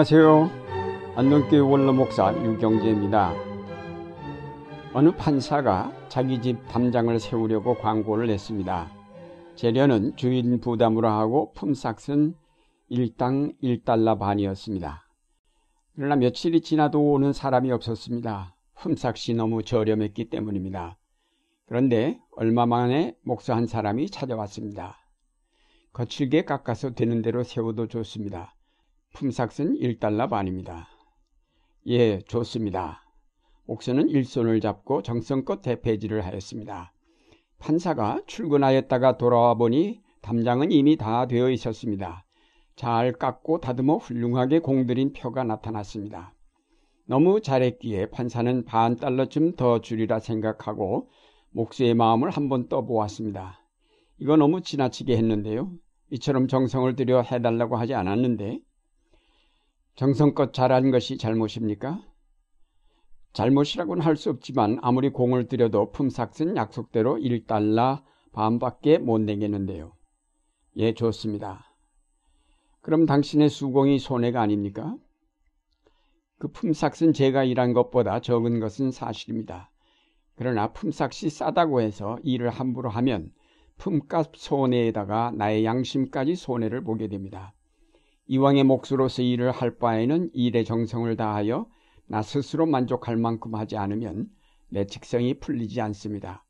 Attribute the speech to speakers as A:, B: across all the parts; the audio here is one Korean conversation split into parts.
A: 안녕하세요. 안동교회 원로목사 유경재입니다. 어느 판사가 자기 집 담장을 세우려고 광고를 냈습니다. 재료는 주인 부담으로 하고 품삯은 일당 1달러 반이었습니다. 그러나 며칠이 지나도 오는 사람이 없었습니다. 품삯이 너무 저렴했기 때문입니다. 그런데 얼마 만에 목사 한 사람이 찾아왔습니다. 거칠게 깎아서 되는 대로 세워도 좋습니다. 품삯은 1달러 반입니다. 예, 좋습니다. 옥수는 일손을 잡고 정성껏 대폐지를 하였습니다. 판사가 출근하였다가 돌아와 보니 담장은 이미 다 되어 있었습니다. 잘 깎고 다듬어 훌륭하게 공들인 표가 나타났습니다. 너무 잘했기에 판사는 반 달러쯤 더 줄이라 생각하고 목수의 마음을 한번 떠보았습니다. 이거 너무 지나치게 했는데요. 이처럼 정성을 들여 해달라고 하지 않았는데 정성껏 잘한 것이 잘못입니까? 잘못이라고는 할 수 없지만 아무리 공을 들여도 품삯은 약속대로 1달러 반밖에 못 내겠는데요. 예, 좋습니다. 그럼 당신의 수공이 손해가 아닙니까? 그 품삯은 제가 일한 것보다 적은 것은 사실입니다. 그러나 품삯이 싸다고 해서 일을 함부로 하면 품값 손해에다가 나의 양심까지 손해를 보게 됩니다. 이왕의 몫으로서 일을 할 바에는 일의 정성을 다하여 나 스스로 만족할 만큼 하지 않으면 내 직성이 풀리지 않습니다.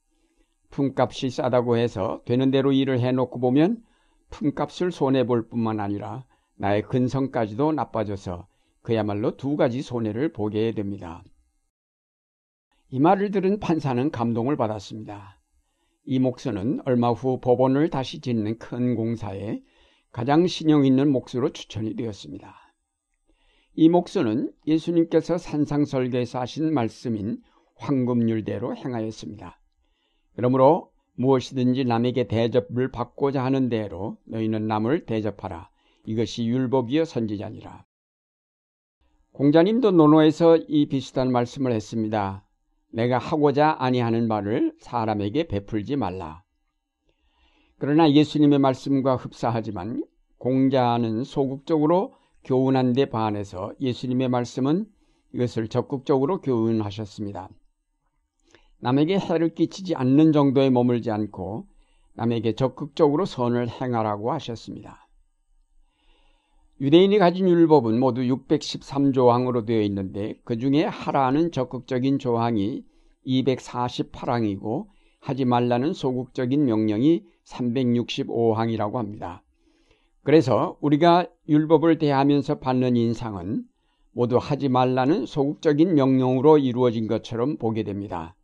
A: 품값이 싸다고 해서 되는 대로 일을 해놓고 보면 품값을 손해볼 뿐만 아니라 나의 근성까지도 나빠져서 그야말로 두 가지 손해를 보게 됩니다. 이 말을 들은 판사는 감동을 받았습니다. 이 목수는 얼마 후 법원을 다시 짓는 큰 공사에 가장 신용 있는 목수로 추천이 되었습니다. 이 목수는 예수님께서 산상설계에서 하신 말씀인 황금률대로 행하였습니다. 그러므로 무엇이든지 남에게 대접을 받고자 하는 대로 너희는 남을 대접하라. 이것이 율법이여 선지자니라. 공자님도 논어에서 이 비슷한 말씀을 했습니다. 내가 하고자 아니하는 말을 사람에게 베풀지 말라. 그러나 예수님의 말씀과 흡사하지만 공자는 소극적으로 교훈한 데 반해서 예수님의 말씀은 이것을 적극적으로 교훈하셨습니다. 남에게 해를 끼치지 않는 정도에 머물지 않고 남에게 적극적으로 선을 행하라고 하셨습니다. 유대인이 가진 율법은 모두 613조항으로 되어 있는데 그 중에 하라는 적극적인 조항이 248항이고 하지 말라는 소극적인 명령이 365항이라고 합니다. 그래서 우리가 율법을 대하면서 받는 인상은 모두 하지 말라는 소극적인 명령으로 이루어진 것처럼 보게 됩니다.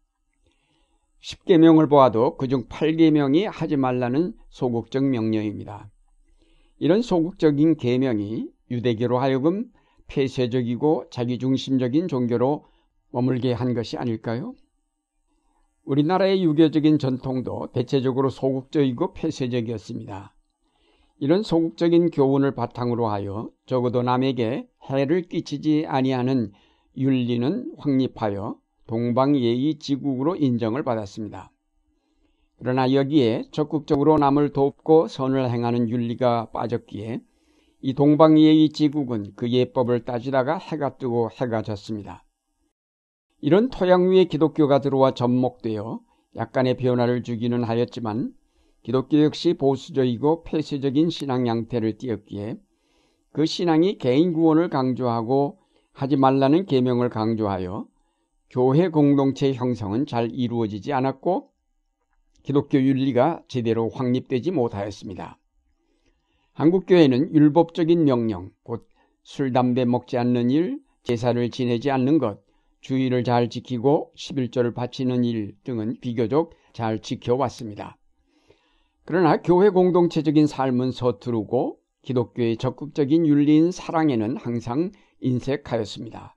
A: 10계명을 보아도 그중 8계명이 하지 말라는 소극적 명령입니다. 이런 소극적인 계명이 유대교로 하여금 폐쇄적이고 자기중심적인 종교로 머물게 한 것이 아닐까요? 우리나라의 유교적인 전통도 대체적으로 소극적이고 폐쇄적이었습니다. 이런 소극적인 교훈을 바탕으로 하여 적어도 남에게 해를 끼치지 아니하는 윤리는 확립하여 동방예의 지국으로 인정을 받았습니다. 그러나 여기에 적극적으로 남을 돕고 선을 행하는 윤리가 빠졌기에 이 동방예의 지국은 그 예법을 따지다가 해가 뜨고 해가 졌습니다. 이런 토양 위에 기독교가 들어와 접목되어 약간의 변화를 주기는 하였지만 기독교 역시 보수적이고 폐쇄적인 신앙 양태를 띄었기에 그 신앙이 개인 구원을 강조하고 하지 말라는 계명을 강조하여 교회 공동체 형성은 잘 이루어지지 않았고 기독교 윤리가 제대로 확립되지 못하였습니다. 한국교회는 율법적인 명령, 곧 술, 담배 먹지 않는 일, 제사를 지내지 않는 것, 주의를 잘 지키고 11조를 바치는 일 등은 비교적 잘 지켜왔습니다. 그러나 교회 공동체적인 삶은 서투르고 기독교의 적극적인 윤리인 사랑에는 항상 인색하였습니다.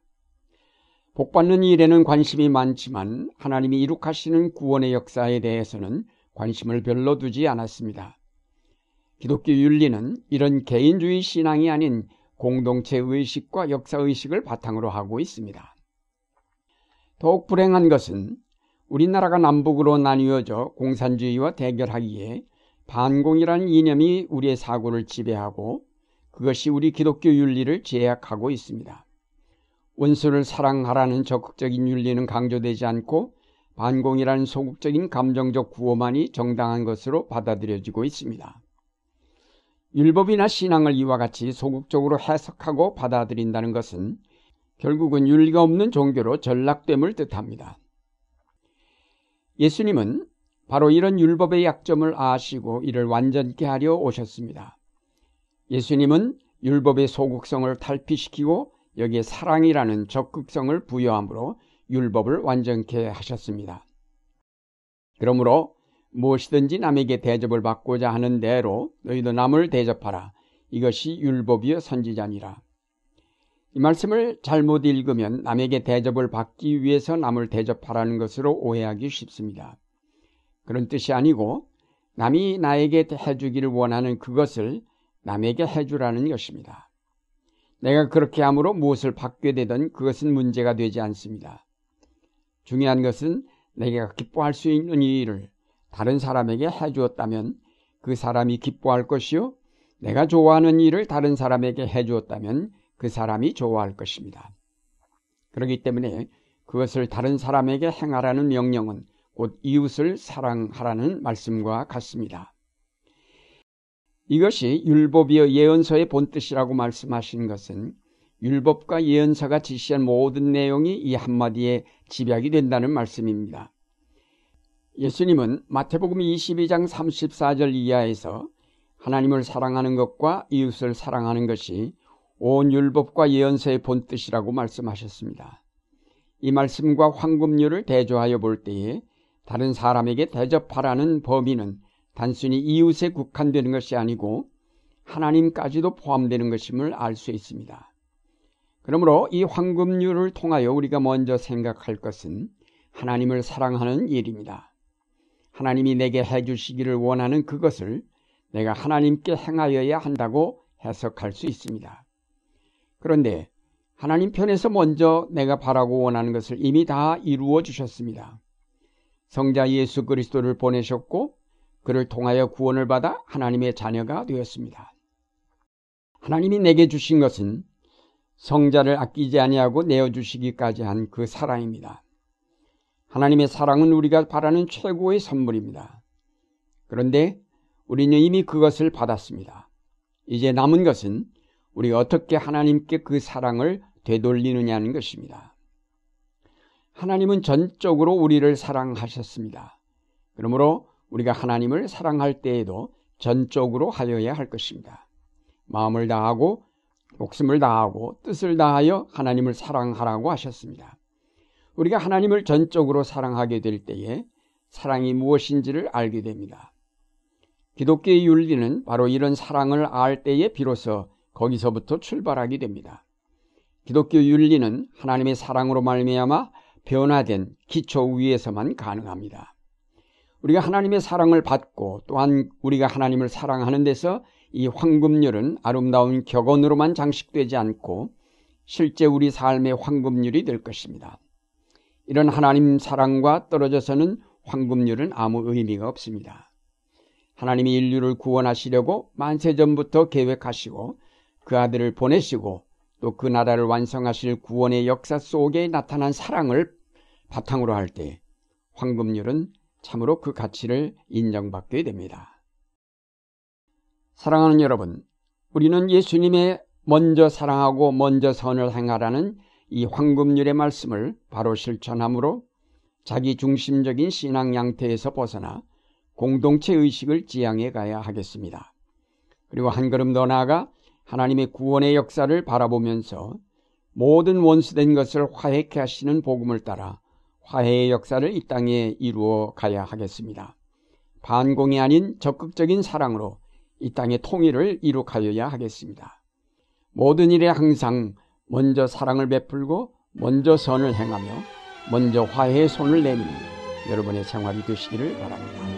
A: 복받는 일에는 관심이 많지만 하나님이 이룩하시는 구원의 역사에 대해서는 관심을 별로 두지 않았습니다. 기독교 윤리는 이런 개인주의 신앙이 아닌 공동체 의식과 역사 의식을 바탕으로 하고 있습니다. 더욱 불행한 것은 우리나라가 남북으로 나뉘어져 공산주의와 대결하기에 반공이라는 이념이 우리의 사고를 지배하고 그 그것이 우리 기독교 윤리를 제약하고 있습니다. 원수를 사랑하라는 적극적인 윤리는 강조되지 않고 반공이라는 소극적인 감정적 구호만이 정당한 것으로 받아들여지고 있습니다. 율법이나 신앙을 이와 같이 소극적으로 해석하고 받아들인다는 것은 결국은 윤리가 없는 종교로 전락됨을 뜻합니다. 예수님은 바로 이런 율법의 약점을 아시고 이를 완전케 하려 오셨습니다. 예수님은 율법의 소극성을 탈피시키고 여기에 사랑이라는 적극성을 부여함으로 율법을 완전케 하셨습니다. 그러므로 무엇이든지 남에게 대접을 받고자 하는 대로 너희도 남을 대접하라. 이것이 율법이여 선지자니라. 이 말씀을 잘못 읽으면 남에게 대접을 받기 위해서 남을 대접하라는 것으로 오해하기 쉽습니다. 그런 뜻이 아니고 남이 나에게 해주기를 원하는 그것을 남에게 해주라는 것입니다. 내가 그렇게 함으로 무엇을 받게 되든 그것은 문제가 되지 않습니다. 중요한 것은 내가 기뻐할 수 있는 일을 다른 사람에게 해주었다면 그 사람이 기뻐할 것이요. 내가 좋아하는 일을 다른 사람에게 해주었다면 그 사람이 좋아할 것입니다. 그렇기 때문에 그것을 다른 사람에게 행하라는 명령은 곧 이웃을 사랑하라는 말씀과 같습니다. 이것이 율법이여 예언서의 본뜻이라고 말씀하신 것은 율법과 예언서가 지시한 모든 내용이 이 한마디에 집약이 된다는 말씀입니다. 예수님은 마태복음 22장 34절 이하에서 하나님을 사랑하는 것과 이웃을 사랑하는 것이 온 율법과 예언서의 본뜻이라고 말씀하셨습니다. 이 말씀과 황금률을 대조하여 볼 때에 다른 사람에게 대접하라는 범위는 단순히 이웃에 국한되는 것이 아니고 하나님까지도 포함되는 것임을 알 수 있습니다. 그러므로 이 황금률을 통하여 우리가 먼저 생각할 것은 하나님을 사랑하는 일입니다. 하나님이 내게 해주시기를 원하는 그것을 내가 하나님께 행하여야 한다고 해석할 수 있습니다. 그런데 하나님 편에서 먼저 내가 바라고 원하는 것을 이미 다 이루어 주셨습니다. 성자 예수 그리스도를 보내셨고 그를 통하여 구원을 받아 하나님의 자녀가 되었습니다. 하나님이 내게 주신 것은 성자를 아끼지 아니하고 내어 주시기까지 한 그 사랑입니다. 하나님의 사랑은 우리가 바라는 최고의 선물입니다. 그런데 우리는 이미 그것을 받았습니다. 이제 남은 것은 우리가 어떻게 하나님께 그 사랑을 되돌리느냐는 것입니다. 하나님은 전적으로 우리를 사랑하셨습니다. 그러므로 우리가 하나님을 사랑할 때에도 전적으로 하여야 할 것입니다. 마음을 다하고 목숨을 다하고 뜻을 다하여 하나님을 사랑하라고 하셨습니다. 우리가 하나님을 전적으로 사랑하게 될 때에 사랑이 무엇인지를 알게 됩니다. 기독교의 윤리는 바로 이런 사랑을 알 때에 비로소 거기서부터 출발하게 됩니다. 기독교 윤리는 하나님의 사랑으로 말미암아 변화된 기초 위에서만 가능합니다. 우리가 하나님의 사랑을 받고 또한 우리가 하나님을 사랑하는 데서 이 황금률은 아름다운 격언으로만 장식되지 않고 실제 우리 삶의 황금률이 될 것입니다. 이런 하나님 사랑과 떨어져서는 황금률은 아무 의미가 없습니다. 하나님이 인류를 구원하시려고 만세 전부터 계획하시고 그 아들을 보내시고 또 그 나라를 완성하실 구원의 역사 속에 나타난 사랑을 바탕으로 할 때 황금률은 참으로 그 가치를 인정받게 됩니다. 사랑하는 여러분, 우리는 예수님의 먼저 사랑하고 먼저 선을 행하라는 이 황금률의 말씀을 바로 실천함으로 자기 중심적인 신앙 양태에서 벗어나 공동체 의식을 지향해 가야 하겠습니다. 그리고 한 걸음 더 나아가 하나님의 구원의 역사를 바라보면서 모든 원수된 것을 화해케 하시는 복음을 따라 화해의 역사를 이 땅에 이루어 가야 하겠습니다. 반공이 아닌 적극적인 사랑으로 이 땅의 통일을 이룩하여야 하겠습니다. 모든 일에 항상 먼저 사랑을 베풀고 먼저 선을 행하며 먼저 화해의 손을 내미는 여러분의 생활이 되시기를 바랍니다.